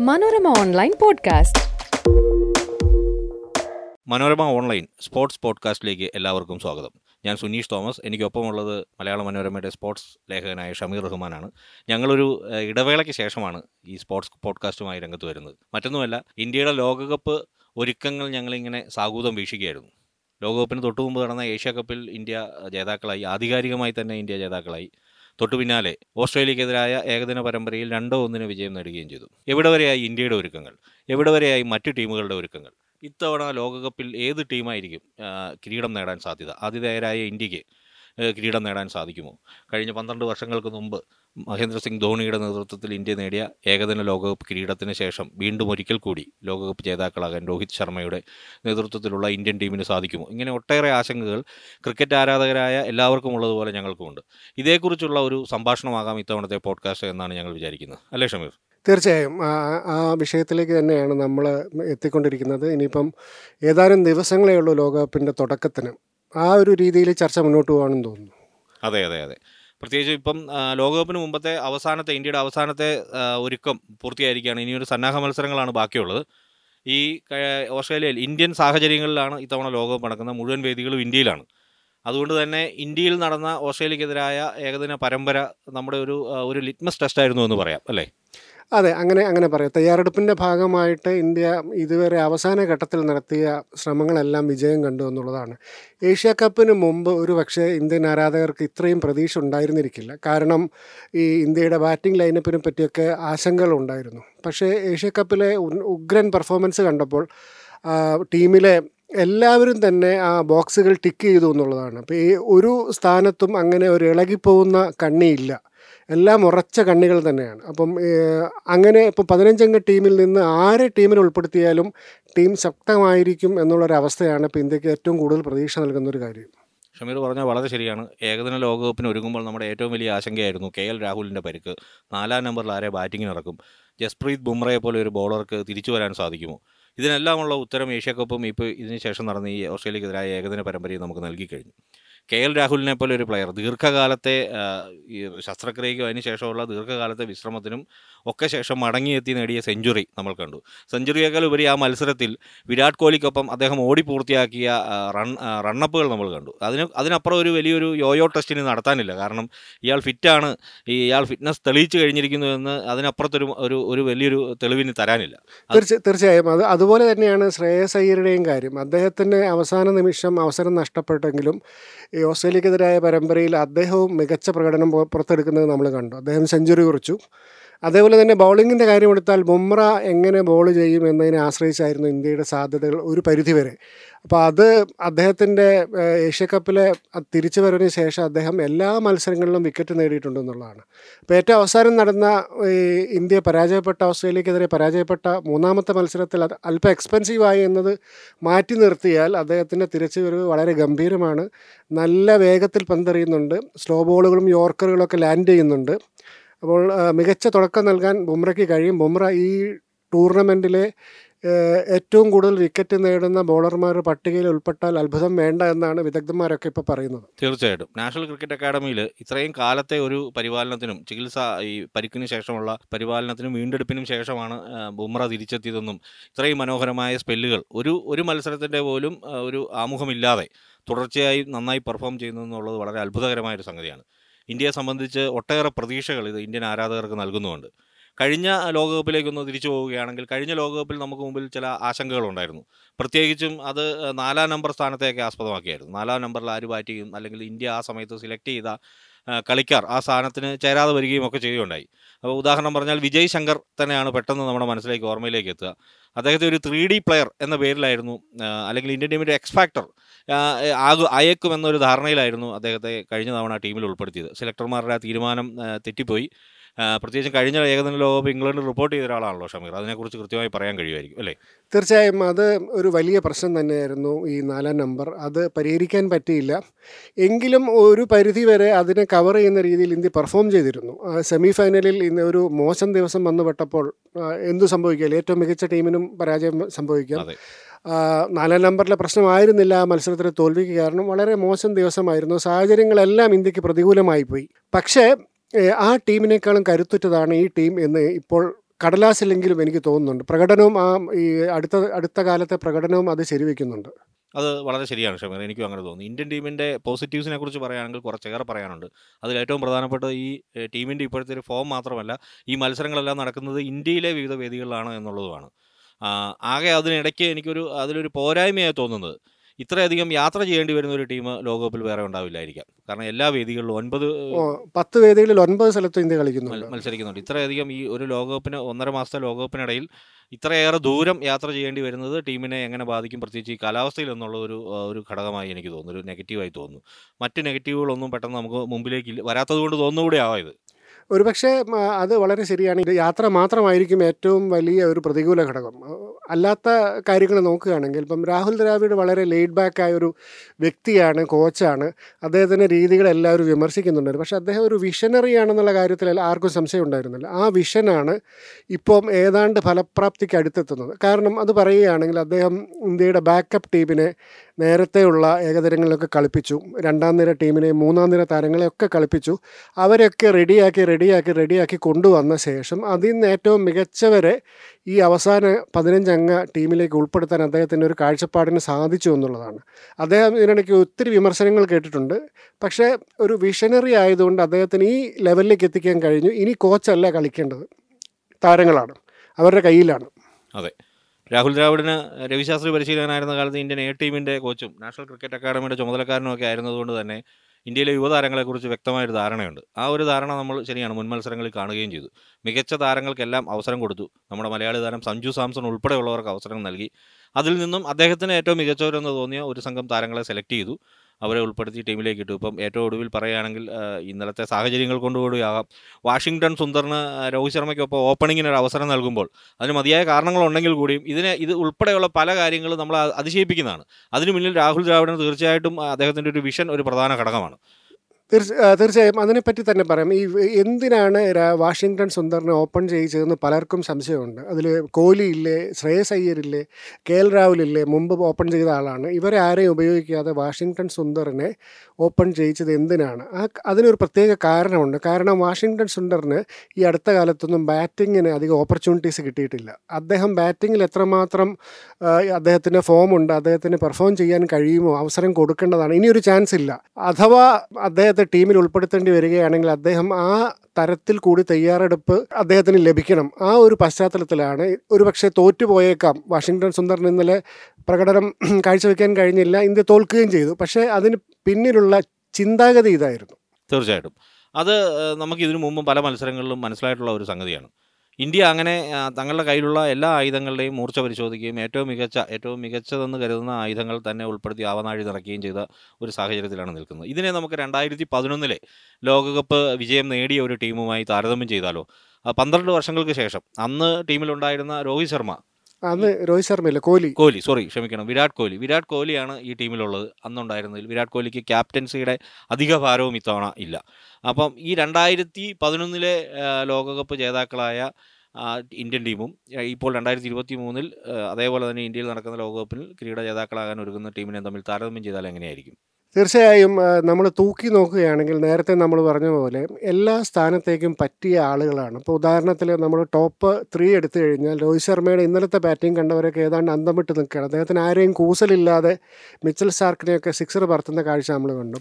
Manorama online podcast. Manorama online sports പോഡ്കാസ്റ്റിലേക്ക് എല്ലാവർക്കും സ്വാഗതം. ഞാൻ സുനീഷ് തോമസ്. എനിക്കൊപ്പമുള്ളത് മലയാള മനോരമയുടെ സ്പോർട്സ് ലേഖകനായ ഷമീർ റഹ്മാനാണ്. ഞങ്ങളൊരു ഇടവേളയ്ക്ക് ശേഷമാണ് ഈ സ്പോർട്സ് പോഡ്കാസ്റ്റുമായി രംഗത്ത് വരുന്നത്. മറ്റൊന്നുമല്ല ഇന്ത്യയുടെ ലോകകപ്പ് ഒരുക്കങ്ങൾ ഞങ്ങളിങ്ങനെ സാഗൂതം വീക്ഷിക്കുകയായിരുന്നു. ലോകകപ്പിന് തൊട്ടു മുമ്പ് നടന്ന ഏഷ്യ കപ്പിൽ ഇന്ത്യ ജേതാക്കളായി ആധികാരികമായി തന്നെ ഇന്ത്യ ജേതാക്കളായി. തൊട്ടു പിന്നാലെ ഓസ്ട്രേലിയക്കെതിരായ ഏകദിന പരമ്പരയിൽ രണ്ടോ ഒന്നിന് വിജയം നേടുകയും ചെയ്തു. എവിടെ വരെയായി ഇന്ത്യയുടെ ഒരുക്കങ്ങൾ? എവിടെ വരെയായി മറ്റു ടീമുകളുടെ ഒരുക്കങ്ങൾ? ഇത്തവണ ലോകകപ്പിൽ ഏത് ടീമായിരിക്കും കിരീടം നേടാൻ സാധ്യത? ആതിഥേയരായ ഇന്ത്യയ്ക്ക് കിരീടം നേടാൻ സാധിക്കുമോ? കഴിഞ്ഞ പന്ത്രണ്ട് വർഷങ്ങൾക്ക് മുമ്പ് മഹേന്ദ്ര സിംഗ് ധോണിയുടെ നേതൃത്വത്തിൽ ഇന്ത്യ നേടിയ ഏകദിന ലോകകപ്പ് കിരീടത്തിന് ശേഷം വീണ്ടും ഒരിക്കൽ കൂടി ലോകകപ്പ് ജേതാക്കളാകാൻ രോഹിത് ശർമ്മയുടെ നേതൃത്വത്തിലുള്ള ഇന്ത്യൻ ടീമിന് സാധിക്കുമോ? ഇങ്ങനെ ഒട്ടേറെ ആശങ്കകൾ ക്രിക്കറ്റ് ആരാധകരായ എല്ലാവർക്കും ഉള്ളതുപോലെ ഞങ്ങൾക്കുമുണ്ട് ഇതേക്കുറിച്ചുള്ള ഒരു സംഭാഷണമാകാം ഇത്തവണത്തെ പോഡ്കാസ്റ്റ് എന്നാണ് ഞങ്ങൾ വിചാരിക്കുന്നത്. അല്ലേ ഷമീർ? തീർച്ചയായും. ആ വിഷയത്തിലേക്ക് തന്നെയാണ് നമ്മൾ എത്തിക്കൊണ്ടിരിക്കുന്നത്. ഇനിയിപ്പം ഏതാനും ദിവസങ്ങളേ ഉള്ളൂ ലോകകപ്പിന്റെ തുടക്കത്തിന്. ആ ഒരു രീതിയിൽ ചർച്ച മുന്നോട്ട് പോകാണെന്ന് തോന്നുന്നു. അതെ അതെ അതെ. പ്രത്യേകിച്ച് ഇപ്പം ലോകകപ്പിന് മുമ്പത്തെ അവസാനത്തെ ഇന്ത്യയുടെ അവസാനത്തെ ഒരുക്കം പൂർത്തിയായിരിക്കുകയാണ്. ഇനിയൊരു സന്നാഹ മത്സരങ്ങളാണ് ബാക്കിയുള്ളത്. ഈ ഓസ്ട്രേലിയയിൽ ഇന്ത്യൻ സാഹചര്യങ്ങളിലാണ് ഇത്തവണ ലോകകപ്പ് നടക്കുന്നത്. മുഴുവൻ വേദികളും ഇന്ത്യയിലാണ്. അതുകൊണ്ട് തന്നെ ഇന്ത്യയിൽ നടന്ന ഓസ്ട്രേലിയക്കെതിരായ ഏകദിന പരമ്പര നമ്മുടെ ഒരു ഒരു ലിറ്റ്മസ് ടെസ്റ്റ് ആയിരുന്നു എന്ന് പറയാം അല്ലേ? അതെ അങ്ങനെ അങ്ങനെ പറയാം. തയ്യാറെടുപ്പിന്റെ ഭാഗമായിട്ട് ഇന്ത്യ ഇതുവരെ അവസാന ഘട്ടത്തിൽ നടത്തിയ ശ്രമങ്ങളെല്ലാം വിജയം കണ്ടു എന്നുള്ളതാണ്. ഏഷ്യ കപ്പിന് മുമ്പ് ഒരു പക്ഷേ ഇന്ത്യൻ ആരാധകർക്ക് ഇത്രയും പ്രതീക്ഷ ഉണ്ടായിരുന്നിരിക്കില്ല. കാരണം ഈ ഇന്ത്യയുടെ ബാറ്റിംഗ് ലൈനപ്പിനെ പറ്റിയൊക്കെ ആശങ്കകളുണ്ടായിരുന്നു പക്ഷേ ഏഷ്യ കപ്പിലെ ഉഗ്രൻ പെർഫോമൻസ് കണ്ടപ്പോൾ ടീമിലെ എല്ലാവരും തന്നെ ആ ബോക്സുകൾ ടിക്ക് ചെയ്തു എന്നുള്ളതാണ്. അപ്പോൾ ഈ ഒരു സ്ഥാനത്തും അങ്ങനെ ഒരു ഇളകിപ്പോകുന്ന കണ്ണിയില്ല. എല്ലാം ഉറച്ച കണ്ണികൾ തന്നെയാണ്. അപ്പം അങ്ങനെ ഇപ്പോൾ പതിനഞ്ചംഗ ടീമിൽ നിന്ന് ആര് ടീമിൽ ഉൾപ്പെടുത്തിയാലും ടീം ശക്തമായിരിക്കും എന്നുള്ളൊരവസ്ഥയാണ് ഇപ്പോൾ ഇന്ത്യയ്ക്ക് ഏറ്റവും കൂടുതൽ പ്രതീക്ഷ നൽകുന്ന ഒരു കാര്യം. ഷമീർ പറഞ്ഞാൽ വളരെ ശരിയാണ്. ഏകദിന ലോകകപ്പിന് ഒരുങ്ങുമ്പോൾ നമ്മുടെ ഏറ്റവും വലിയ ആശങ്കയായിരുന്നു കെ എൽ രാഹുലിന്റെ പരിക്ക്. നാലാം നമ്പറിൽ ആരെ ബാറ്റിങ്ങിന് ഇറക്കും ജസ്പ്രീത് ബുംറയെ പോലെ ഒരു ബോളർക്ക് തിരിച്ചു വരാൻ സാധിക്കുമോ? ഇതിനെല്ലാമുള്ള ഉത്തരം ഏഷ്യ കപ്പും ഇപ്പോൾ ഇതിനുശേഷം നടന്ന ഈ ഓസ്ട്രേലിയക്കെതിരായ ഏകദിന പരമ്പരയും നമുക്ക് നൽകി കഴിഞ്ഞു കെ എൽ രാഹുലിനെ പോലെ ഒരു പ്ലെയർ ദീർഘകാലത്തെ ഈ ശസ്ത്രക്രിയയ്ക്കും അതിന് ശേഷമുള്ള ദീർഘകാലത്തെ വിശ്രമത്തിനും ഒക്കെ ശേഷം മടങ്ങിയെത്തി നേടിയ സെഞ്ചുറി നമ്മൾ കണ്ടു. സെഞ്ചുറിയേക്കാൾ ഉപരി ആ മത്സരത്തിൽ വിരാട് കോഹ്ലിക്കൊപ്പം അദ്ദേഹം ഓടി പൂർത്തിയാക്കിയ റൺ റണ്ണപ്പുകൾ നമ്മൾ കണ്ടു. അതിന് അതിനപ്പുറം ഒരു വലിയൊരു യോയോ ടെസ്റ്റിന് നടത്താനില്ല. കാരണം ഇയാൾ ഫിറ്റാണ് ഇയാൾ ഫിറ്റ്നസ് തെളിയിച്ചു കഴിഞ്ഞിരിക്കുന്നു എന്ന് അതിനപ്പുറത്തൊരു ഒരു ഒരു വലിയൊരു തെളിവിന് തരാനില്ല. തീർച്ച തീർച്ചയായും. അത് അതുപോലെ തന്നെയാണ് ശ്രേയസ് അയ്യരുടെയും കാര്യം. അദ്ദേഹത്തിന് അവസാന നിമിഷം അവസരം നഷ്ടപ്പെട്ടെങ്കിലും ഈ ഓസ്ട്രേലിയക്കെതിരായ പരമ്പരയിൽ അദ്ദേഹവും മികച്ച പ്രകടനം പുറത്തെടുക്കുന്നത് നമ്മൾ കണ്ടു. അദ്ദേഹം സെഞ്ചുറി കുറിച്ചു. അതേപോലെ തന്നെ ബൗളിങ്ങിന്റെ കാര്യമെടുത്താൽ ബുംറ എങ്ങനെ ബോൾ ചെയ്യും എന്നതിനെ ആശ്രയിച്ചായിരുന്നു ഇന്ത്യയുടെ സാധ്യതകൾ ഒരു പരിധിവരെ അപ്പോൾ അത് അദ്ദേഹത്തിന്റെ ഏഷ്യ കപ്പിലെ തിരിച്ചു വരവിന് ശേഷം അദ്ദേഹം എല്ലാ മത്സരങ്ങളിലും വിക്കറ്റ് നേടിയിട്ടുണ്ടെന്നുള്ളതാണ്. അപ്പോൾ ഏറ്റവും അവസാനം നടന്ന ഈ ഇന്ത്യ പരാജയപ്പെട്ട ഓസ്ട്രേലിയക്കെതിരെ പരാജയപ്പെട്ട മൂന്നാമത്തെ മത്സരത്തിൽ അത് അല്പം എക്സ്പെൻസീവായി എന്നത് മാറ്റി നിർത്തിയാൽ അദ്ദേഹത്തിന്റെ തിരിച്ചു വരവ് വളരെ ഗംഭീരമാണ്. നല്ല വേഗത്തിൽ പന്തെറിയുന്നുണ്ട്. സ്ലോ ബോളുകളും യോർക്കറുകളൊക്കെ ലാൻഡ് ചെയ്യുന്നുണ്ട്. അപ്പോൾ മികച്ച തുടക്കം നൽകാൻ ബുംറയ്ക്ക് കഴിയും. ബുംറ ഈ ടൂർണമെന്റിലെ ഏറ്റവും കൂടുതൽ വിക്കറ്റ് നേടുന്ന ബോളർമാരുടെ പട്ടികയിൽ ഉൾപ്പെട്ടാൽ അത്ഭുതം വേണ്ട എന്നാണ് വിദഗ്ധന്മാരൊക്കെ ഇപ്പോൾ പറയുന്നത്. തീർച്ചയായിട്ടും. നാഷണൽ ക്രിക്കറ്റ് അക്കാദമിയിൽ ഇത്രയും കാലത്തെ ഒരു പരിപാലനത്തിനും ചികിത്സ ഈ പരിക്കിന് ശേഷമുള്ള പരിപാലനത്തിനും വീണ്ടെടുപ്പിനും ശേഷമാണ് ബുംറ തിരിച്ചെത്തിയതെന്നും ഇത്രയും മനോഹരമായ സ്പെല്ലുകൾ. ഒരു ഒരു മത്സരത്തിന്റെ പോലും ഒരു ആമുഖമില്ലാതെ തുടർച്ചയായി നന്നായി പെർഫോം ചെയ്യുന്നു എന്നുള്ളത് വളരെ അത്ഭുതകരമായ ഒരു സംഗതിയാണ്. ഇന്ത്യയെ സംബന്ധിച്ച് ഒട്ടേറെ പ്രതീക്ഷകൾ ഇത് ഇന്ത്യൻ ആരാധകർക്ക് നൽകുന്നുമുണ്ട്. കഴിഞ്ഞ ലോകകപ്പിലേക്കൊന്ന് തിരിച്ചു പോവുകയാണെങ്കിൽ കഴിഞ്ഞ ലോകകപ്പിൽ നമുക്ക് മുമ്പിൽ ചില ആശങ്കകളുണ്ടായിരുന്നു പ്രത്യേകിച്ചും അത് നാലാം നമ്പർ സ്ഥാനത്തെയൊക്കെ ആസ്പദമാക്കിയായിരുന്നു. നാലാം നമ്പറിൽ ആര് ബാറ്റ് ചെയ്യും? അല്ലെങ്കിൽ ഇന്ത്യ ആ സമയത്ത് സെലക്ട് ചെയ്ത കളിക്കാർ ആ സ്ഥാനത്തിന് ചേരാതെ വരികയും ഒക്കെ ചെയ്യുകയുണ്ടായി. അപ്പോൾ ഉദാഹരണം പറഞ്ഞാൽ വിജയ് ശങ്കർ തന്നെയാണ് പെട്ടെന്ന് നമ്മുടെ മനസ്സിലേക്ക് ഓർമ്മയിലേക്ക് എത്തുക. അദ്ദേഹത്തെ ഒരു ത്രീ ഡി പ്ലെയർ എന്ന പേരിലായിരുന്നു അല്ലെങ്കിൽ ഇന്ത്യൻ ടീമിന്റെ എക്സ് ഫാക്ടർ ആകു അയക്കുമെന്നൊരു ധാരണയിലായിരുന്നു അദ്ദേഹത്തെ കഴിഞ്ഞ തവണ ടീമിൽ ഉൾപ്പെടുത്തിയത്. സെലക്ടർമാരുടെ ആ തീരുമാനം തെറ്റിപ്പോയി. പ്രത്യേകിച്ചും കഴിഞ്ഞ ഏകദിന ലോകകപ്പ് ഇംഗ്ലണ്ടിൽ റിപ്പോർട്ട് ചെയ്ത ഒരാളാണല്ലോ ഷമീർ. അതിനെക്കുറിച്ച് കൃത്യമായി പറയാൻ കഴിയുമായിരിക്കും അല്ലേ? തീർച്ചയായും അത് ഒരു വലിയ പ്രശ്നം തന്നെയായിരുന്നു ഈ നാലാം നമ്പർ. അത് പരിഹരിക്കാൻ പറ്റിയില്ല. എങ്കിലും ഒരു പരിധി വരെ അതിനെ കവർ ചെയ്യുന്ന രീതിയിൽ ഇന്ത്യ പെർഫോം ചെയ്തിരുന്നു. സെമി ഫൈനലിൽ ഇന്ന് ഒരു മോശം ദിവസം വന്നുപെട്ടപ്പോൾ എന്തു സംഭവിക്കാം ഏറ്റവും മികച്ച ടീമിനും പരാജയം സംഭവിക്കാം. നാലാം നമ്പറിലെ പ്രശ്നമായിരുന്നില്ല ആ മത്സരത്തിലെ തോൽവിക്ക് കാരണം വളരെ മോശം ദിവസമായിരുന്നു. സാഹചര്യങ്ങളെല്ലാം ഇന്ത്യയ്ക്ക് പ്രതികൂലമായി പോയി. പക്ഷേ ആ ടീമിനേക്കാളും കരുത്തുറ്റതാണ് ഈ ടീം എന്ന് ഇപ്പോൾ കടലാസിലെങ്കിലും എനിക്ക് തോന്നുന്നുണ്ട്. പ്രകടനവും ആ ഈ അടുത്ത അടുത്ത കാലത്തെ പ്രകടനവും അത് ശരിവെക്കുന്നുണ്ട്. അത് വളരെ ശരിയാണ് ഷമീർ. എനിക്കും അങ്ങനെ തോന്നുന്നു. ഇന്ത്യൻ ടീമിന്റെ പോസിറ്റീവ്സിനെ കുറിച്ച് പറയുകയാണെങ്കിൽ കുറച്ചേറെ പറയാനുണ്ട്. അതിൽ ഏറ്റവും പ്രധാനപ്പെട്ട ഈ ടീമിന്റെ ഇപ്പോഴത്തെ ഒരു ഫോം മാത്രമല്ല ഈ മത്സരങ്ങളെല്ലാം നടക്കുന്നത് ഇന്ത്യയിലെ വിവിധ വേദികളിലാണ് എന്നുള്ളതുമാണ്. ആകെ അതിനിടയ്ക്ക് എനിക്കൊരു അതിലൊരു പോരായ്മയായി തോന്നുന്നത് ഇത്രയധികം യാത്ര ചെയ്യേണ്ടി വരുന്ന ഒരു ടീം ലോകകപ്പിൽ വേറെ ഉണ്ടാവില്ലായിരിക്കാം. കാരണം എല്ലാ വേദികളിലും ഒൻപത് പത്ത് വേദികളിൽ ഒൻപത് സ്ഥലത്ത് ഇന്ത്യ കളിക്കുന്നു മത്സരിക്കുന്നുണ്ട്. ഇത്രയധികം ഈ ഒരു ലോകകപ്പിന് ഒന്നര മാസത്തെ ലോകകപ്പിനിടയിൽ ഇത്രയേറെ ദൂരം യാത്ര ചെയ്യേണ്ടി വരുന്നത് ടീമിനെ എങ്ങനെ ബാധിക്കും പ്രത്യേകിച്ച് ഈ കാലാവസ്ഥയിൽ എന്നുള്ള ഒരു ഒരു ഘടകമായി എനിക്ക് തോന്നുന്നു. ഒരു നെഗറ്റീവായി തോന്നുന്നു. മറ്റ് നെഗറ്റീവുകളൊന്നും പെട്ടെന്ന് നമുക്ക് മുമ്പിലേക്ക് വരാത്തത് കൊണ്ട് തോന്നുകൂടെ ആവാം ഇത്. ഒരുപക്ഷെ അത് വളരെ ശരിയാണ്. ഇത് യാത്ര മാത്രമായിരിക്കും ഏറ്റവും വലിയ ഒരു പ്രതികൂല ഘടകം. അല്ലാത്ത കാര്യങ്ങൾ നോക്കുകയാണെങ്കിൽ ഇപ്പം രാഹുൽ ദ്രാവിഡ് വളരെ ലേഡ് ബാക്ക് ആയ ഒരു വ്യക്തിയാണ് കോച്ചാണ്. അദ്ദേഹത്തിന്റെ രീതികളെല്ലാവരും വിമർശിക്കുന്നുണ്ട്. പക്ഷേ അദ്ദേഹം ഒരു വിഷനറി ആണെന്നുള്ള കാര്യത്തിൽ ആർക്കും സംശയം ഉണ്ടായിരുന്നില്ല. ആ വിഷനാണ് ഇപ്പം ഏതാണ്ട് ഫലപ്രാപ്തിക്ക് അടുത്തെത്തുന്നത്. കാരണം അത് പറയുകയാണെങ്കിൽ അദ്ദേഹം ഇന്ത്യയുടെ ബാക്കപ്പ് ടീമിനെ നേരത്തെയുള്ള ഏകദിനങ്ങളിലൊക്കെ കളിപ്പിച്ചു. രണ്ടാം നിര ടീമിനെ മൂന്നാം നിര താരങ്ങളെയൊക്കെ കളിപ്പിച്ചു. അവരൊക്കെ റെഡിയാക്കി റെഡിയാക്കി റെഡിയാക്കി കൊണ്ടുവന്ന ശേഷം അതിൽ നിന്ന് ഏറ്റവും മികച്ചവരെ ഈ അവസാന പതിനഞ്ചംഗ ടീമിലേക്ക് ഉൾപ്പെടുത്താൻ അദ്ദേഹത്തിന്റെ ഒരു കാഴ്ചപ്പാടിന് സാധിച്ചു എന്നുള്ളതാണ്. അദ്ദേഹം ഇതിനിടയ്ക്ക് ഒത്തിരി വിമർശനങ്ങൾ കേട്ടിട്ടുണ്ട്. പക്ഷേ ഒരു വിഷനറി ആയതുകൊണ്ട് അദ്ദേഹത്തിന് ഈ ലെവലിലേക്ക് എത്തിക്കാൻ കഴിഞ്ഞു. ഇനി കോച്ചല്ല കളിക്കേണ്ടത്. താരങ്ങളാണ്. അവരുടെ കയ്യിലാണ്. അതെ. രാഹുൽ ദ്രാവിഡിന് രവിശാസ്ത്രി പരിശീലകനായിരുന്ന കാലത്ത് ഇന്ത്യൻ എ ടീമിന്റെ കോച്ചും നാഷണൽ ക്രിക്കറ്റ് അക്കാദമിയുടെ ചുമതലക്കാരനും ഒക്കെ ആയിരുന്നതുകൊണ്ട് തന്നെ ഇന്ത്യയിലെ യുവതാരങ്ങളെക്കുറിച്ച് വ്യക്തമായൊരു ധാരണയുണ്ട്. ആ ഒരു ധാരണ നമ്മൾ ശരിയാണ് മുൻ മത്സരങ്ങളിൽ കാണുകയും ചെയ്തു. മികച്ച താരങ്ങൾക്കെല്ലാം അവസരം കൊടുത്തു. നമ്മുടെ മലയാളി താരം സഞ്ജു സാംസൺ ഉൾപ്പെടെയുള്ളവർക്ക് അവസരം നൽകി. അതിൽ നിന്നും അദ്ദേഹത്തിന് ഏറ്റവും മികച്ചവരെന്ന് തോന്നിയ ഒരു സംഘം താരങ്ങളെ സെലക്ട് ചെയ്തു. അവരെ ഉൾപ്പെടുത്തി ടീമിലേക്ക് ഇട്ടു. ഇപ്പം ഏറ്റവും ഒടുവിൽ പറയുകയാണെങ്കിൽ ഇന്നലത്തെ സാഹചര്യങ്ങൾ കൊണ്ടുകൂടിയാകാം. വാഷിങ്ടൺ സുന്ദറിന് രോഹിത് ശർമ്മയ്ക്കൊപ്പം ഓപ്പണിങ്ങിന് ഒരു അവസരം നൽകുമ്പോൾ അതിന് മതിയായ കാരണങ്ങളുണ്ടെങ്കിൽ കൂടിയും ഇതിനെ ഇത് ഉൾപ്പെടെയുള്ള പല കാര്യങ്ങളും നമ്മൾ അതിശയിപ്പിക്കുന്നതാണ്. അതിനു മുന്നിൽ രാഹുൽ ദ്രാവിഡിന് തീർച്ചയായിട്ടും അദ്ദേഹത്തിന്റെ ഒരു വിഷൻ ഒരു പ്രധാന ഘടകമാണ്. തീർച്ചയായും അതിനെപ്പറ്റി തന്നെ പറയാം. ഈ എന്തിനാണ് വാഷിങ്ടൺ സുന്ദറിനെ ഓപ്പൺ ചെയ്യിച്ചതെന്ന് പലർക്കും സംശയമുണ്ട്. അതിൽ കോഹ്ലി ഇല്ലേ ശ്രേയസ് അയ്യരില്ലേ കെ എൽ രാഹുൽ ഇല്ലേ മുമ്പ് ഓപ്പൺ ചെയ്ത ആളാണ്. ഇവരെ ആരെയും ഉപയോഗിക്കാതെ വാഷിങ്ടൺ സുന്ദറിനെ ഓപ്പൺ ചെയ്യിച്ചത് എന്തിനാണ്? ആ അതിനൊരു പ്രത്യേക കാരണമുണ്ട്. കാരണം വാഷിങ്ടൺ സുന്ദറിന് ഈ അടുത്ത കാലത്തൊന്നും ബാറ്റിങ്ങിന് അധികം ഓപ്പർച്യൂണിറ്റീസ് കിട്ടിയിട്ടില്ല. അദ്ദേഹം ബാറ്റിങ്ങിൽ എത്രമാത്രം അദ്ദേഹത്തിന് ഫോമുണ്ട് അദ്ദേഹത്തിന് പെർഫോം ചെയ്യാൻ കഴിയുമോ അവസരം കൊടുക്കേണ്ടതാണ് ഇനിയൊരു ചാൻസ് ഇല്ല. അഥവാ അദ്ദേഹത്തെ ടീമിൽ ഉൾപ്പെടുത്തേണ്ടി വരികയാണെങ്കിൽ അദ്ദേഹം ആ തരത്തിൽ കൂടി തയ്യാറെടുപ്പ് അദ്ദേഹത്തിന് ലഭിക്കണം. ആ ഒരു പശ്ചാത്തലത്തിലാണ് ഒരുപക്ഷെ തോറ്റുപോയേക്കാം. വാഷിങ്ടൺ സുന്ദറിന് ഇന്നലെ പ്രകടനം കാഴ്ചവെക്കാൻ കഴിഞ്ഞില്ല. ഇന്ത്യ തോൽക്കുകയും ചെയ്തു. പക്ഷേ അതിന് പിന്നിലുള്ള ചിന്താഗതി ഇതായിരുന്നു. തീർച്ചയായിട്ടും. അത് നമുക്ക് ഇതിനു മുമ്പ് പല മത്സരങ്ങളിലും മനസ്സിലായിട്ടുള്ള ഒരു സംഗതിയാണ്. ഇന്ത്യ അങ്ങനെ തങ്ങളുടെ കയ്യിലുള്ള എല്ലാ ആയുധങ്ങളുടെയും മൂർച്ച പരിശോധിക്കുകയും ഏറ്റവും മികച്ച ഏറ്റവും മികച്ചതെന്ന് കരുതുന്ന ആയുധങ്ങൾ തന്നെ ഉൾപ്പെടുത്തി ആവനാഴി നിറയ്ക്കുകയും ചെയ്ത ഒരു സാഹചര്യത്തിലാണ് നിൽക്കുന്നത്. ഇതിനെ നമുക്ക് രണ്ടായിരത്തി പതിനൊന്നിലെ ലോകകപ്പ് വിജയം നേടിയ ഒരു ടീമുമായി താരതമ്യം ചെയ്താലോ? പന്ത്രണ്ട് വർഷങ്ങൾക്ക് ശേഷം അന്ന് ടീമിലുണ്ടായിരുന്ന രോഹിത് ശർമ്മ അന്ന് രോഹിത് ശർമ്മയില്ല? കോഹ്ലി. കോഹ്ലി സോറി ക്ഷമിക്കണം. വിരാട് കോഹ്ലി. വിരാട് കോഹ്ലിയാണ് ഈ ടീമിലുള്ളത് അന്നുണ്ടായിരുന്നതിൽ. വിരാട് കോഹ്ലിക്ക് ക്യാപ്റ്റൻസിയുടെ അധിക ഭാരവും ഇത്തവണ ഇല്ല. അപ്പം ഈ രണ്ടായിരത്തി പതിനൊന്നിലെ ലോകകപ്പ് ജേതാക്കളായ ഇന്ത്യൻ ടീമും ഇപ്പോൾ രണ്ടായിരത്തി ഇരുപത്തി മൂന്നിൽ അതേപോലെ തന്നെ ഇന്ത്യയിൽ നടക്കുന്ന ലോകകപ്പിൽ കിരീട ജേതാക്കളാകാൻ ഒരുങ്ങുന്ന ടീമിനെ തമ്മിൽ താരതമ്യം ചെയ്താൽ എങ്ങനെയായിരിക്കും? തീർച്ചയായും നമ്മൾ തൂക്കി നോക്കുകയാണെങ്കിൽ നേരത്തെ നമ്മൾ പറഞ്ഞ പോലെ എല്ലാ സ്ഥാനത്തേക്കും പറ്റിയ ആളുകളാണ്. ഇപ്പോൾ ഉദാഹരണത്തിൽ നമ്മൾ ടോപ്പ് ത്രീ എടുത്തു കഴിഞ്ഞാൽ രോഹിത് ശർമ്മയുടെ ഇന്നലത്തെ ബാറ്റിംഗ് കണ്ടവരൊക്കെ ഏതാണ്ട് അന്തം വിട്ട് നിൽക്കുകയാണ്. അദ്ദേഹത്തിന് ആരെയും കൂസലില്ലാതെ മിച്ചൽ സ്റ്റാർക്കിനെയൊക്കെ സിക്സർ പറത്തുന്ന കാഴ്ച നമ്മൾ കണ്ടു.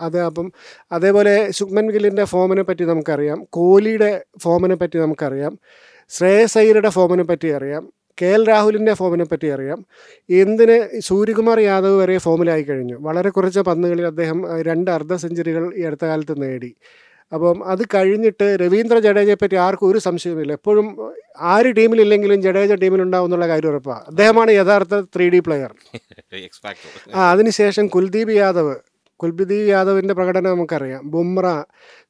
അത് അപ്പം അതേപോലെ ശുക്മൻ ഗില്ലിന്റെ ഫോമിനെ പറ്റി നമുക്കറിയാം. കോഹ്ലിയുടെ ഫോമിനെ പറ്റി നമുക്കറിയാം. ശ്രേയസ് അയ്യരുടെ ഫോമിനെ പറ്റി അറിയാം. കെ എൽ രാഹുലിന്റെ ഫോമിനെ പറ്റി അറിയാം. എന്തിന് സൂര്യകുമാർ യാദവ് വരെ ഫോമിലായി കഴിഞ്ഞു? വളരെ കുറച്ച് പന്തുകളിൽ അദ്ദേഹം രണ്ട് അർദ്ധ സെഞ്ചുറികൾ ഈ അടുത്ത കാലത്ത് നേടി. അപ്പം അത് കഴിഞ്ഞിട്ട് രവീന്ദ്ര ജഡേജയെ പറ്റി ആർക്കും ഒരു സംശയവുമില്ല. എപ്പോഴും ആര് ടീമിലില്ലെങ്കിലും ജഡേജ ടീമിലുണ്ടാവും എന്നുള്ള കാര്യം ഉറപ്പാണ് അദ്ദേഹമാണ് യഥാർത്ഥ ത്രീ ഡി പ്ലെയർ. ആ അതിനുശേഷം കുൽദീപ് യാദവ് കുൽദീപ് യാദവിന്റെ പ്രകടനം നമുക്കറിയാം. ബുംറ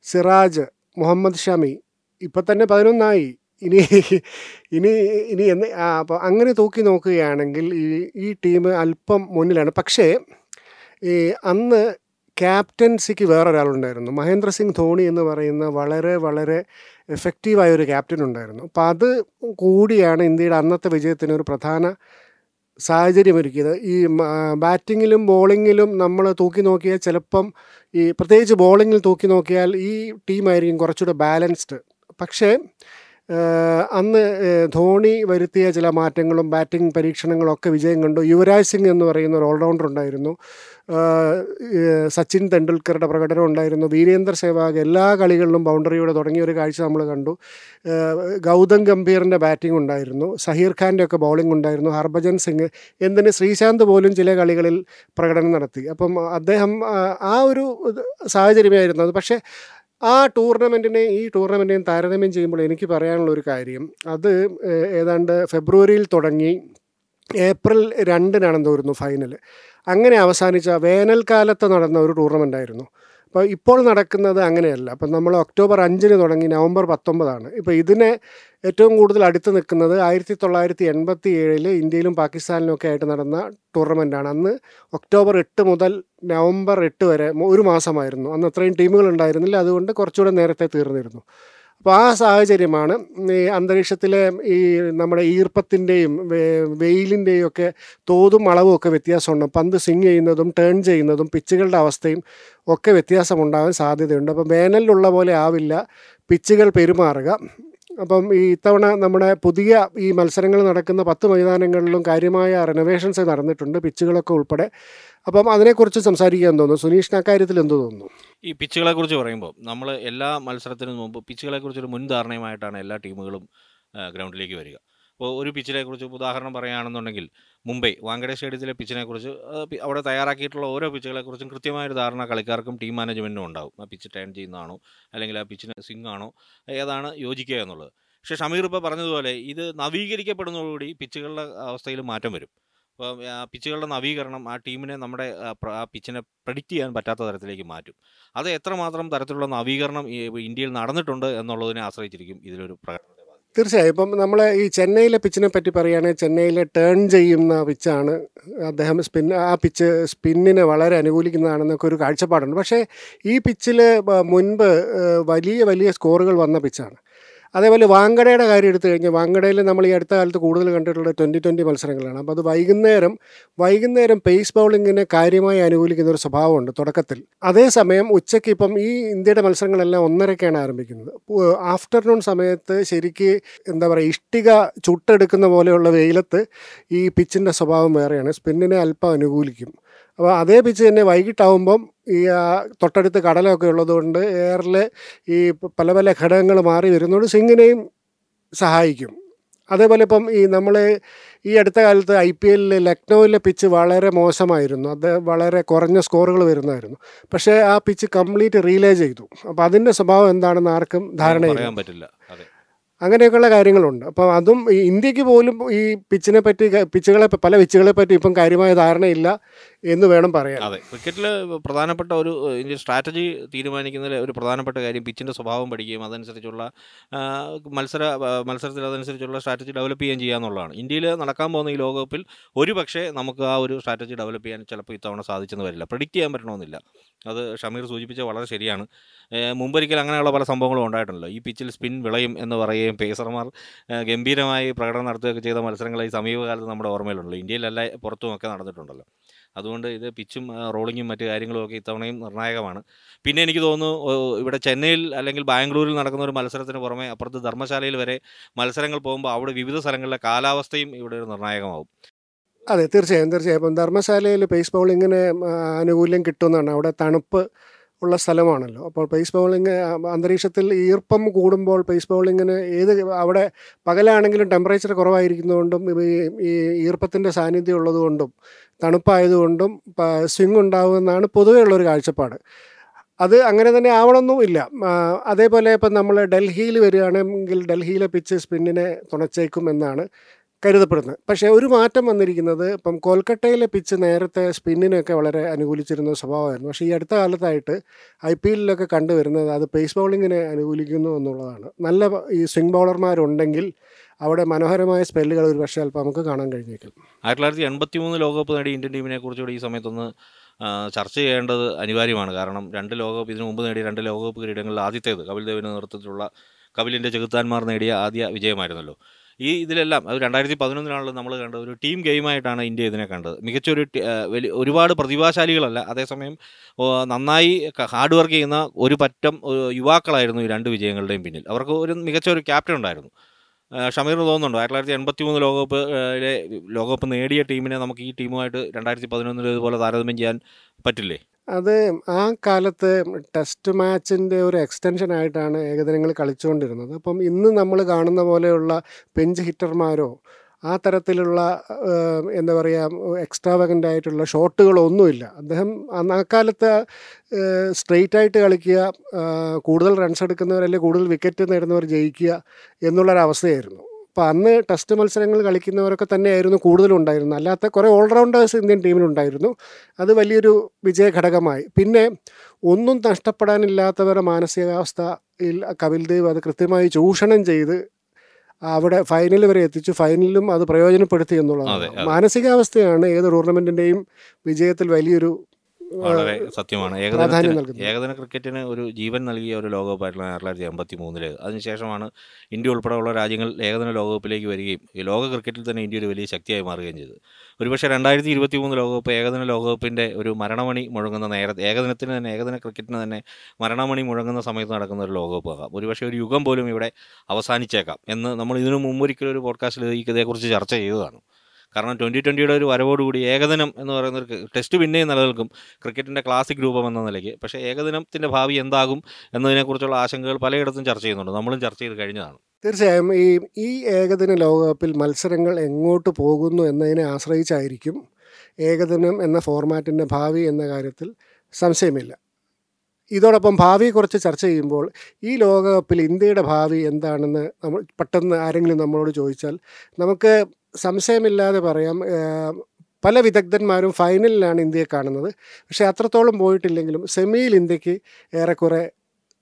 സിറാജ് മുഹമ്മദ് ഷമി ഇപ്പം തന്നെ പതിനൊന്നായി. ഇനി ഇനി ഇനി എന്ന് അപ്പോൾ അങ്ങനെ തൂക്കി നോക്കുകയാണെങ്കിൽ ഈ ഈ ടീം അല്പം മുന്നിലാണ്. പക്ഷേ ഈ അന്ന് ക്യാപ്റ്റൻസിക്ക് വേറൊരാളുണ്ടായിരുന്നു. മഹേന്ദ്ര സിംഗ് ധോണി എന്ന് പറയുന്ന വളരെ വളരെ എഫക്റ്റീവായ ഒരു ക്യാപ്റ്റൻ ഉണ്ടായിരുന്നു അപ്പോൾ അത് കൂടിയാണ് ഇന്ത്യയുടെ അന്നത്തെ വിജയത്തിന് ഒരു പ്രധാന സാഹചര്യമൊരുക്കിയത്. ഈ ബാറ്റിങ്ങിലും ബോളിങ്ങിലും നമ്മൾ തൂക്കി നോക്കിയാൽ ചിലപ്പം ഈ പ്രത്യേകിച്ച് ബോളിങ്ങിൽ തൂക്കി നോക്കിയാൽ ഈ ടീമായിരിക്കും കുറച്ചുകൂടെ ബാലൻസ്ഡ്. പക്ഷേ അന്ന് ധോണി വരുത്തിയ ചില മാറ്റങ്ങളും ബാറ്റിംഗ് പരീക്ഷണങ്ങളൊക്കെ വിജയം കണ്ടു. യുവരാജ് സിംഗ് എന്ന് പറയുന്ന ഒരു ഓൾറൗണ്ടർ ഉണ്ടായിരുന്നു. സച്ചിൻ തെണ്ടുൽക്കറുടെ പ്രകടനം ഉണ്ടായിരുന്നു. വീരേന്ദർ സേവാഗ് എല്ലാ കളികളിലും ബൗണ്ടറിയോടെ തുടങ്ങിയ ഒരു കാഴ്ച നമ്മൾ കണ്ടു. ഗൗതം ഗംഭീറിന്റെ ബാറ്റിംഗ് ഉണ്ടായിരുന്നു. സഹീർ ഖാന്റെ ഒക്കെ ബൗളിംഗ് ഉണ്ടായിരുന്നു. ഹർഭജൻ സിംഗ് എന്തിന് ശ്രീശാന്ത് പോലും ചില കളികളിൽ പ്രകടനം നടത്തി. അപ്പം അദ്ദേഹം ആ, ഒരു സാഹചര്യമായിരുന്നു അത് പക്ഷേ ആ ടൂർണമെന്റിനെ ഈ ടൂർണമെന്റിനെയും താരതമ്യം ചെയ്യുമ്പോൾ എനിക്ക് പറയാനുള്ള ഒരു കാര്യം. അത് ഏതാണ്ട് ഫെബ്രുവരിയിൽ തുടങ്ങി ഏപ്രിൽ രണ്ടിനാണെന്ന് തോന്നുന്നു ഫൈനൽ അങ്ങനെ അവസാനിച്ച വേനൽക്കാലത്ത് നടന്ന ഒരു ടൂർണമെന്റ് ആയിരുന്നു അപ്പോൾ ഇപ്പോൾ നടക്കുന്നത് അങ്ങനെയല്ല. അപ്പം നമ്മൾ ഒക്ടോബർ അഞ്ചിന് തുടങ്ങി നവംബർ പത്തൊമ്പതാണ്. ഇപ്പോൾ ഇതിനെ ഏറ്റവും കൂടുതൽ അടുത്ത് നിൽക്കുന്നത് ആയിരത്തി തൊള്ളായിരത്തി എൺപത്തി ഏഴിൽ ഇന്ത്യയിലും പാകിസ്ഥാനിലും ഒക്കെ ആയിട്ട് നടന്ന ടൂർണമെന്റാണ് അന്ന് ഒക്ടോബർ എട്ട് മുതൽ നവംബർ എട്ട് വരെ ഒരു മാസമായിരുന്നു. അന്ന് അത്രയും ടീമുകൾ ഉണ്ടായിരുന്നില്ല. അതുകൊണ്ട് കുറച്ചുകൂടെ നേരത്തെ തീർന്നിരുന്നു. അപ്പോൾ ആ സാഹചര്യമാണ് ഈ അന്തരീക്ഷത്തിലെ ഈ നമ്മുടെ ഈർപ്പത്തിന്റെയും വെയിലിന്റെയും ഒക്കെ തോതും അളവും ഒക്കെ വ്യത്യാസമുണ്ട്. പന്ത് സ്വിങ് ചെയ്യുന്നതും ടേൺ ചെയ്യുന്നതും പിച്ചുകളുടെ അവസ്ഥയും ഒക്കെ വ്യത്യാസമുണ്ടാകാൻ സാധ്യതയുണ്ട്. അപ്പം വേനലിലുള്ള പോലെ ആവില്ല പിച്ചുകൾ പെരുമാറുക. അപ്പം ഈ ഇത്തവണ നമ്മുടെ പുതിയ ഈ മത്സരങ്ങൾ നടക്കുന്ന പത്ത് മൈതാനങ്ങളിലും കാര്യമായ റെനോവേഷൻസ് നടന്നിട്ടുണ്ട് പിച്ചുകളൊക്കെ ഉൾപ്പെടെ. അപ്പം അതിനെക്കുറിച്ച് സംസാരിക്കാൻ തോന്നുന്നു. സുനീഷിന് അക്കാര്യത്തിൽ എന്ത് തോന്നുന്നു? ഈ പിച്ചുകളെ കുറിച്ച് പറയുമ്പോൾ നമ്മൾ എല്ലാ മത്സരത്തിനും മുമ്പ് പിച്ചുകളെ കുറിച്ചൊരു മുൻധാരണയുമായിട്ടാണ് എല്ലാ ടീമുകളും ഗ്രൗണ്ടിലേക്ക് വരിക. അപ്പോൾ ഒരു പിച്ചിനെ കുറിച്ച് ഉദാഹരണം പറയുകയാണെന്നുണ്ടെങ്കിൽ മുംബൈ വാങ്കഡെ സ്റ്റേഡിയത്തിലെ പിച്ചിനെ കുറിച്ച് അവിടെ തയ്യാറാക്കിയിട്ടുള്ള ഓരോ പിച്ചുകളെ കുറിച്ചും കൃത്യമായൊരു ധാരണ കളിക്കാർക്കും ടീം മാനേജ്മെന്റിനും ഉണ്ടാവും. ആ പിച്ച് ടേൺ ചെയ്യുന്നതാണോ? അല്ലെങ്കിൽ ആ പിച്ചിന് സിംഗ് ആണോ? ഏതാണ് യോജിക്കുക എന്നുള്ളത്. പക്ഷേ ഷമീർ ഇപ്പോൾ പറഞ്ഞതുപോലെ ഇത് നവീകരിക്കപ്പെടുന്നതോടുകൂടി പിച്ചുകളുടെ അവസ്ഥയിൽ മാറ്റം വരും. അപ്പോൾ പിച്ചുകളുടെ നവീകരണം ആ ടീമിനെ നമ്മുടെ ആ, പിച്ചിനെ പ്രഡിക്റ്റ് ചെയ്യാൻ പറ്റാത്ത തരത്തിലേക്ക് മാറ്റും. അത് എത്രമാത്രം തരത്തിലുള്ള നവീകരണം ഇന്ത്യയിൽ നടന്നിട്ടുണ്ട് എന്നുള്ളതിനെ ആശ്രയിച്ചിരിക്കും ഇതിലൊരു പ്രകടനം. തീർച്ചയായും. ഇപ്പം നമ്മൾ ഈ ചെന്നൈയിലെ പിച്ചിനെ പറ്റി പറയുകയാണെങ്കിൽ ചെന്നൈയിലെ ടേൺ ചെയ്യുന്ന പിച്ചാണ് അദ്ദേഹം സ്പിൻ ആ പിച്ച് സ്പിന്നിനെ വളരെ അനുകൂലിക്കുന്നതാണെന്നൊക്കെ ഒരു കാഴ്ചപ്പാടുണ്ട്. പക്ഷേ ഈ പിച്ചിൽ മുൻപ് വലിയ വലിയ സ്കോറുകൾ വന്ന പിച്ചാണ്. അതേപോലെ വാങ്കടയുടെ കാര്യം എടുത്തു കഴിഞ്ഞാൽ വാങ്കടയിൽ നമ്മൾ ഈ അടുത്ത കാലത്ത് കൂടുതൽ കണ്ടിട്ടുള്ള ട്വന്റി ട്വന്റി മത്സരങ്ങളാണ്. അപ്പോൾ അത് വൈകുന്നേരം വൈകുന്നേരം പേസ് ബൗളിങ്ങിനെ കാര്യമായി അനുകൂലിക്കുന്ന ഒരു സ്വഭാവമുണ്ട് തുടക്കത്തിൽ. അതേസമയം ഉച്ചയ്ക്ക് ഇപ്പം ഈ ഇന്ത്യയുടെ മത്സരങ്ങളെല്ലാം ഒന്നരക്കാണ് ആരംഭിക്കുന്നത്. ആഫ്റ്റർനൂൺ സമയത്ത് ശരിക്ക് എന്താ പറയുക ഇഷ്ടിക ചുട്ടെടുക്കുന്ന പോലെയുള്ള വെയിലത്ത് ഈ പിച്ചിന്റെ സ്വഭാവം വേറെയാണ്. സ്പിന്നിനെ അല്പം അനുകൂലിക്കും. അപ്പോൾ അതേ പിച്ച് തന്നെ വൈകിട്ടാവുമ്പം ഈ തൊട്ടടുത്ത് കടലൊക്കെ ഉള്ളതുകൊണ്ട് എയറിൽ ഈ പല പല ഘടകങ്ങൾ മാറി വരുന്നതുകൊണ്ട് സിങ്ങിനെയും സഹായിക്കും. അതേപോലെ ഇപ്പം ഈ നമ്മൾ ഈ അടുത്ത കാലത്ത് ഐ പി എല്ലിൽ ലക്നൗവിലെ പിച്ച് വളരെ മോശമായിരുന്നു. അത് വളരെ കുറഞ്ഞ സ്കോറുകൾ വരുന്നതായിരുന്നു. പക്ഷേ ആ പിച്ച് കംപ്ലീറ്റ് റീലേ ചെയ്തു. അപ്പോൾ അതിന്റെ സ്വഭാവം എന്താണെന്ന് ആർക്കും ധാരണയില്ല. പറയാൻ പറ്റില്ല. അങ്ങനെയൊക്കെയുള്ള കാര്യങ്ങളുണ്ട്. അപ്പം അതും ഇന്ത്യയ്ക്ക് പോലും ഈ പിച്ചിനെ പറ്റി പിച്ചുകളെ പല പിച്ചുകളെ പറ്റി ഇപ്പം കാര്യമായ ധാരണയില്ല. എന്ന് വേണം പറയാൻ. അതെ. ക്രിക്കറ്റിൽ പ്രധാനപ്പെട്ട ഒരു സ്ട്രാറ്റജി തീരുമാനിക്കുന്നതിൽ ഒരു പ്രധാനപ്പെട്ട കാര്യം പിച്ചിന്റെ സ്വഭാവം പഠിക്കുകയും അതനുസരിച്ചുള്ള മത്സര മത്സരത്തിൽ അതനുസരിച്ചുള്ള സ്ട്രാറ്റജി ഡെവലപ്പ് ചെയ്യുകയും ചെയ്യുക എന്നുള്ളതാണ്. ഇന്ത്യയിൽ നടക്കാൻ പോകുന്ന ഈ ലോകകപ്പിൽ ഒരു പക്ഷേ നമുക്ക് ആ ഒരു സ്ട്രാറ്റജി ഡെവലപ്പ് ചെയ്യാൻ ചിലപ്പോൾ ഇത്തവണ സാധിച്ചെന്ന് വരില്ല. പ്രിഡിക്റ്റ് ചെയ്യാൻ പറ്റണമെന്നില്ല. അത് ഷമീർ സൂചിപ്പിച്ച വളരെ ശരിയാണ്. മുമ്പൊരിക്കൽ അങ്ങനെയുള്ള പല സംഭവങ്ങളും ഉണ്ടായിട്ടുണ്ടല്ലോ. ഈ പിച്ചിൽ സ്പിൻ വിളയും എന്ന് പറയുകയും പേസർമാർ ഗംഭീരമായി പ്രകടനം നടത്തുകയൊക്കെ ചെയ്ത മത്സരങ്ങൾ ഈ സമീപകാലത്ത് നമ്മുടെ ഓർമ്മയിലുണ്ടല്ലോ. ഇന്ത്യയിലല്ല പുറത്തുമൊക്കെ നടന്നിട്ടുണ്ടല്ലോ. അതുകൊണ്ട് ഇത് പിച്ചും റോളിങ്ങും മറ്റു കാര്യങ്ങളും ഒക്കെ ഇത്തവണയും നിർണായകമാണ്. പിന്നെ എനിക്ക് തോന്നുന്നു ഇവിടെ ചെന്നൈയിൽ അല്ലെങ്കിൽ ബാംഗ്ലൂരിൽ നടക്കുന്ന ഒരു മത്സരത്തിന് പുറമെ അപ്പുറത്ത് ധർമ്മശാലയിൽ വരെ മത്സരങ്ങൾ പോകുമ്പോൾ അവിടെ വിവിധ സ്ഥലങ്ങളിലെ കാലാവസ്ഥയും ഇവിടെ ഒരു നിർണായകമാവും. അതെ തീർച്ചയായും തീർച്ചയായും. ഇപ്പം ധർമ്മശാലയിൽ പേസ് ബൗളിങ്ങിന് ആനുകൂല്യം കിട്ടുന്നതാണ് അവിടെ തണുപ്പ് ഉള്ള സ്ഥലമാണല്ലോ. അപ്പോൾ പേസ് ബൗളിങ് അന്തരീക്ഷത്തിൽ ഈർപ്പം കൂടുമ്പോൾ പേസ് ബൗളിങ്ങിന് ഏത് അവിടെ പകലാണെങ്കിലും ടെമ്പറേച്ചർ കുറവായിരിക്കുന്നതുകൊണ്ടും ഈ ഈർപ്പത്തിന്റെ സാന്നിധ്യം ഉള്ളതുകൊണ്ടും തണുപ്പായതുകൊണ്ടും സ്വിങ് ഉണ്ടാകുമെന്നാണ് പൊതുവേ ഉള്ളൊരു കാഴ്ചപ്പാട്. അത് അങ്ങനെ തന്നെ ആവണമെന്നും ഇല്ല. അതേപോലെ ഇപ്പം നമ്മൾ ഡൽഹിയിൽ വരികയാണെങ്കിൽ ഡൽഹിയിലെ പിച്ച് സ്പിന്നിനെ തുണച്ചേക്കും എന്നാണ് കരുതപ്പെടുന്നത് പക്ഷേ ഒരു മാറ്റം വന്നിരിക്കുന്നത് ഇപ്പം കൊൽക്കട്ടയിലെ പിച്ച് നേരത്തെ സ്പിന്നിനൊക്കെ വളരെ അനുകൂലിച്ചിരുന്ന സ്വഭാവമായിരുന്നു. പക്ഷേ ഈ അടുത്ത കാലത്തായിട്ട് ഐ പി എല്ലിലൊക്കെ കണ്ടുവരുന്നത് അത് പേസ് ബൗളിങ്ങിനെ അനുകൂലിക്കുന്നു എന്നുള്ളതാണ്. നല്ല ഈ സ്വിംഗ് ബൗളർമാരുണ്ടെങ്കിൽ അവിടെ മനോഹരമായ സ്പെല്ലുകൾ ഒരു പക്ഷേ അല്പം നമുക്ക് കാണാൻ കഴിഞ്ഞേക്കും. ആയിരത്തി തൊള്ളായിരത്തി എൺപത്തി മൂന്ന് ലോകകപ്പ് നേടിയ ഇന്ത്യൻ ടീമിനെ കുറിച്ചുകൂടി ഈ സമയത്തൊന്ന് ചർച്ച ചെയ്യേണ്ടത് അനിവാര്യമാണ്. കാരണം രണ്ട് ലോകകപ്പ് ഇതിനു മുമ്പ് നേടിയ രണ്ട് ലോകകപ്പ് കിരീടങ്ങളിൽ ആദ്യത്തേത് കപിൽ ദേവിന്റെ നേതൃത്വത്തിലുള്ള കപിലിന്റെ ചെകുത്താന്മാർ നേടിയ ആദ്യ വിജയമായിരുന്നല്ലോ. ഈ ഇതിലെല്ലാം അത് രണ്ടായിരത്തി പതിനൊന്നിനാണല്ലോ നമ്മൾ കണ്ടത്. ഒരു ടീം ഗെയിമായിട്ടാണ് ഇന്ത്യ ഇതിനെ കണ്ടത്. മികച്ചൊരു വലിയ ഒരുപാട് പ്രതിഭാശാലികളല്ല. അതേസമയം നന്നായി ഹാർഡ് വർക്ക് ചെയ്യുന്ന ഒരു പറ്റം യുവാക്കളായിരുന്നു ഈ രണ്ട് വിജയങ്ങളുടെയും പിന്നിൽ. അവർക്ക് ഒരു മികച്ച ഒരു ക്യാപ്റ്റൻ ഉണ്ടായിരുന്നു. ഷമീറിന് തോന്നുന്നുണ്ടോ ആയിരത്തി തൊള്ളായിരത്തി എൺപത്തി മൂന്ന് ലോകകപ്പ് ലോകകപ്പ് നേടിയ ടീമിനെ നമുക്ക് ഈ ടീമുമായിട്ട് രണ്ടായിരത്തി പതിനൊന്നിൽ ഇതുപോലെ താരതമ്യം ചെയ്യാൻ പറ്റില്ലേ? അത് ആ കാലത്ത് ടെസ്റ്റ് മാച്ചിന്റെ ഒരു എക്സ്റ്റൻഷൻ ആയിട്ടാണ് ഏകദിനങ്ങൾ കളിച്ചുകൊണ്ടിരുന്നത്. അപ്പം ഇന്ന് നമ്മൾ കാണുന്ന പോലെയുള്ള പെഞ്ച് ഹിറ്റർമാരോ ആ തരത്തിലുള്ള എന്താ പറയുക എക്സ്ട്രാവഗന്റ് ആയിട്ടുള്ള ഷോട്ടുകളൊന്നുമില്ല. അദ്ദേഹം അന്ന് ആ കാലത്ത് സ്ട്രെയിറ്റ് ആയിട്ട് കളിക്കുക കൂടുതൽ റൺസ് എടുക്കുന്നവർ അല്ലെങ്കിൽ കൂടുതൽ വിക്കറ്റ് നേടുന്നവർ ജയിക്കുക എന്നുള്ളൊരവസ്ഥയായിരുന്നു. അപ്പോൾ അന്ന് ടെസ്റ്റ് മത്സരങ്ങൾ കളിക്കുന്നവരൊക്കെ തന്നെയായിരുന്നു കൂടുതലും ഉണ്ടായിരുന്നത്. അല്ലാത്ത കുറേ ഓൾറൗണ്ടേഴ്സ് ഇന്ത്യൻ ടീമിലുണ്ടായിരുന്നു. അത് വലിയൊരു വിജയ ഘടകമായി പിന്നെ ഒന്നും നഷ്ടപ്പെടാനില്ലാത്തവരുടെ മാനസികാവസ്ഥയിൽ കപിൽ ദേവ് അത് കൃത്യമായി ചൂഷണം ചെയ്ത് അവിടെ ഫൈനൽ വരെ എത്തിച്ചു. ഫൈനലിലും അത് പ്രയോജനപ്പെടുത്തി എന്നുള്ളതാണ്. മാനസികാവസ്ഥയാണ് ഏത് ടൂർണമെന്റിന്റെയും വിജയത്തിൽ വലിയൊരു വളരെ സത്യമാണ്. ഏകദിനത്തിന് ഏകദിന ക്രിക്കറ്റിന് ഒരു ജീവൻ നൽകിയ ഒരു ലോകകപ്പായിരുന്നു ആയിരത്തി തൊള്ളായിരത്തി എൺപത്തി മൂന്നിൽ അതിനുശേഷമാണ് ഇന്ത്യ ഉൾപ്പെടെയുള്ള രാജ്യങ്ങൾ ഏകദിന ലോകകപ്പിലേക്ക് വരികയും ഈ ലോക ക്രിക്കറ്റിൽ തന്നെ ഇന്ത്യ ഒരു വലിയ ശക്തിയായി മാറുകയും ചെയ്തു. ഒരുപക്ഷെ രണ്ടായിരത്തി ഇരുപത്തി മൂന്ന് ലോകകപ്പ് ഏകദിന ലോകകപ്പിന്റെ ഒരു മരണമണി മുഴങ്ങുന്ന നേരത്തെ ഏകദിനത്തിന് തന്നെ ഏകദിന ക്രിക്കറ്റിന് തന്നെ മരണമണി മുഴങ്ങുന്ന സമയത്ത് നടക്കുന്ന ഒരു ലോകകപ്പ് ആകാം ഒരുപക്ഷെ ഒരു യുഗം പോലും ഇവിടെ അവസാനിച്ചേക്കാം എന്ന് നമ്മൾ ഇതിനു മുമ്പൊരിക്കലും ഒരു പോഡ്കാസ്റ്റിൽ ഇതേക്കുറിച്ച് ചർച്ച ചെയ്തതാണ്. കാരണം ട്വന്റി ട്വന്റിയുടെ ഒരു വരവോടുകൂടി ഏകദിനം എന്ന് പറയുന്ന ഒരു ടെസ്റ്റ് പിന്നെയും നിലനിൽക്കും. ക്രിക്കറ്റിന്റെ ക്ലാസിക് രൂപം എന്ന നിലയ്ക്ക്. പക്ഷേ ഏകദിനത്തിന്റെ ഭാവി എന്താകും എന്നതിനെക്കുറിച്ചുള്ള ആശങ്കകൾ പലയിടത്തും ചർച്ച ചെയ്യുന്നുണ്ട്. നമ്മളും ചർച്ച ചെയ്ത് കഴിഞ്ഞതാണ്. തീർച്ചയായും ഈ ഈ ഏകദിന ലോകകപ്പിൽ മത്സരങ്ങൾ എങ്ങോട്ട് പോകുന്നു എന്നതിനെ ആശ്രയിച്ചായിരിക്കും ഏകദിനം എന്ന ഫോർമാറ്റിന്റെ ഭാവി എന്ന കാര്യത്തിൽ സംശയമില്ല. ഇതോടൊപ്പം ഭാവിയെക്കുറിച്ച് ചർച്ച ചെയ്യുമ്പോൾ ഈ ലോകകപ്പിൽ ഇന്ത്യയുടെ ഭാവി എന്താണെന്ന് നമ്മൾ പെട്ടെന്ന് ആരെങ്കിലും നമ്മളോട് ചോദിച്ചാൽ നമുക്ക് സംശയമില്ലാതെ പറയാം. പല വിദഗ്ധന്മാരും ഫൈനലിലാണ് ഇന്ത്യയെ കാണുന്നത്. പക്ഷേ അത്രത്തോളം പോയിട്ടില്ലെങ്കിലും സെമിയിൽ ഇന്ത്യയ്ക്ക് ഏറെക്കുറെ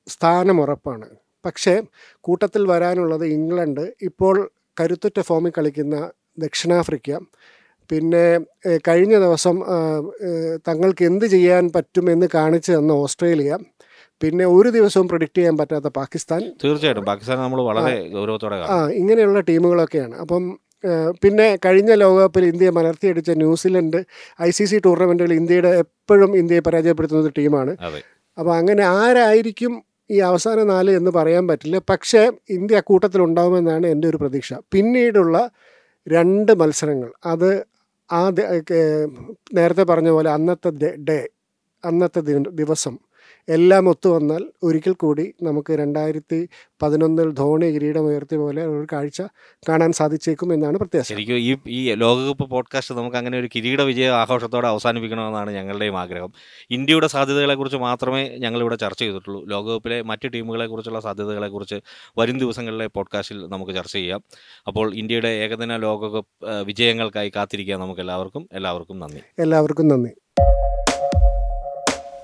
സ്ഥാനം ഉറപ്പാണ്. പക്ഷേ കൂട്ടത്തിൽ വരാനുള്ളത് ഇംഗ്ലണ്ട് ഇപ്പോൾ കരുത്തുറ്റ ഫോമിൽ കളിക്കുന്ന ദക്ഷിണാഫ്രിക്ക. പിന്നെ കഴിഞ്ഞ ദിവസം തങ്ങൾക്ക് എന്ത് ചെയ്യാൻ പറ്റുമെന്ന് കാണിച്ചു തന്ന ഓസ്ട്രേലിയ. പിന്നെ ഒരു ദിവസവും പ്രഡിക്റ്റ് ചെയ്യാൻ പറ്റാത്ത പാകിസ്ഥാൻ. തീർച്ചയായിട്ടും. പാകിസ്ഥാൻ നമ്മൾ വളരെ ഗൗരവത്തോടെ ആ ഇങ്ങനെയുള്ള ടീമുകളൊക്കെയാണ്. അപ്പം പിന്നെ കഴിഞ്ഞ ലോകകപ്പിൽ ഇന്ത്യയെ മലർത്തിയടിച്ച New Zealand I C C ടൂർണമെന്റുകൾ ഇന്ത്യയുടെ എപ്പോഴും ഇന്ത്യയെ പരാജയപ്പെടുത്തുന്ന ഒരു ടീമാണ്. അപ്പോൾ അങ്ങനെ ആരായിരിക്കും ഈ അവസാന നാല് എന്ന് പറയാൻ പറ്റില്ല. പക്ഷേ ഇന്ത്യ അക്കൂട്ടത്തിൽ ഉണ്ടാകുമെന്നാണ് എന്റെ ഒരു പ്രതീക്ഷ. പിന്നീടുള്ള രണ്ട് മത്സരങ്ങൾ. അത് ആ നേരത്തെ പറഞ്ഞ പോലെ അന്നത്തെ ഡേ- ഡേ അന്നത്തെ ദിവസം എല്ലാം ഒത്തു വന്നാൽ ഒരിക്കൽ കൂടി നമുക്ക് രണ്ടായിരത്തി പതിനൊന്നിൽ ധോണി കിരീടമുയർത്തിയ പോലെ ഒരു കാഴ്ച കാണാൻ സാധിച്ചേക്കും എന്നാണ് പ്രത്യാശ. ശരിക്കും ഈ ഈ ലോകകപ്പ് പോഡ്കാസ്റ്റ് നമുക്ക് അങ്ങനെ ഒരു കിരീട വിജയ ആഘോഷത്തോടെ അവസാനിപ്പിക്കണമെന്നാണ് ഞങ്ങളുടെയും ആഗ്രഹം. ഇന്ത്യയുടെ സാധ്യതകളെക്കുറിച്ച് മാത്രമേ ഞങ്ങളിവിടെ ചർച്ച ചെയ്തിട്ടുള്ളൂ. ലോകകപ്പിലെ മറ്റ് ടീമുകളെക്കുറിച്ചുള്ള സാധ്യതകളെക്കുറിച്ച് വരും ദിവസങ്ങളിലെ പോഡ്കാസ്റ്റിൽ നമുക്ക് ചർച്ച ചെയ്യാം. അപ്പോൾ ഇന്ത്യയുടെ ഏകദിന ലോകകപ്പ് വിജയങ്ങൾക്കായി കാത്തിരിക്കുക നമുക്ക് എല്ലാവർക്കും എല്ലാവർക്കും നന്ദി. എല്ലാവർക്കും നന്ദി.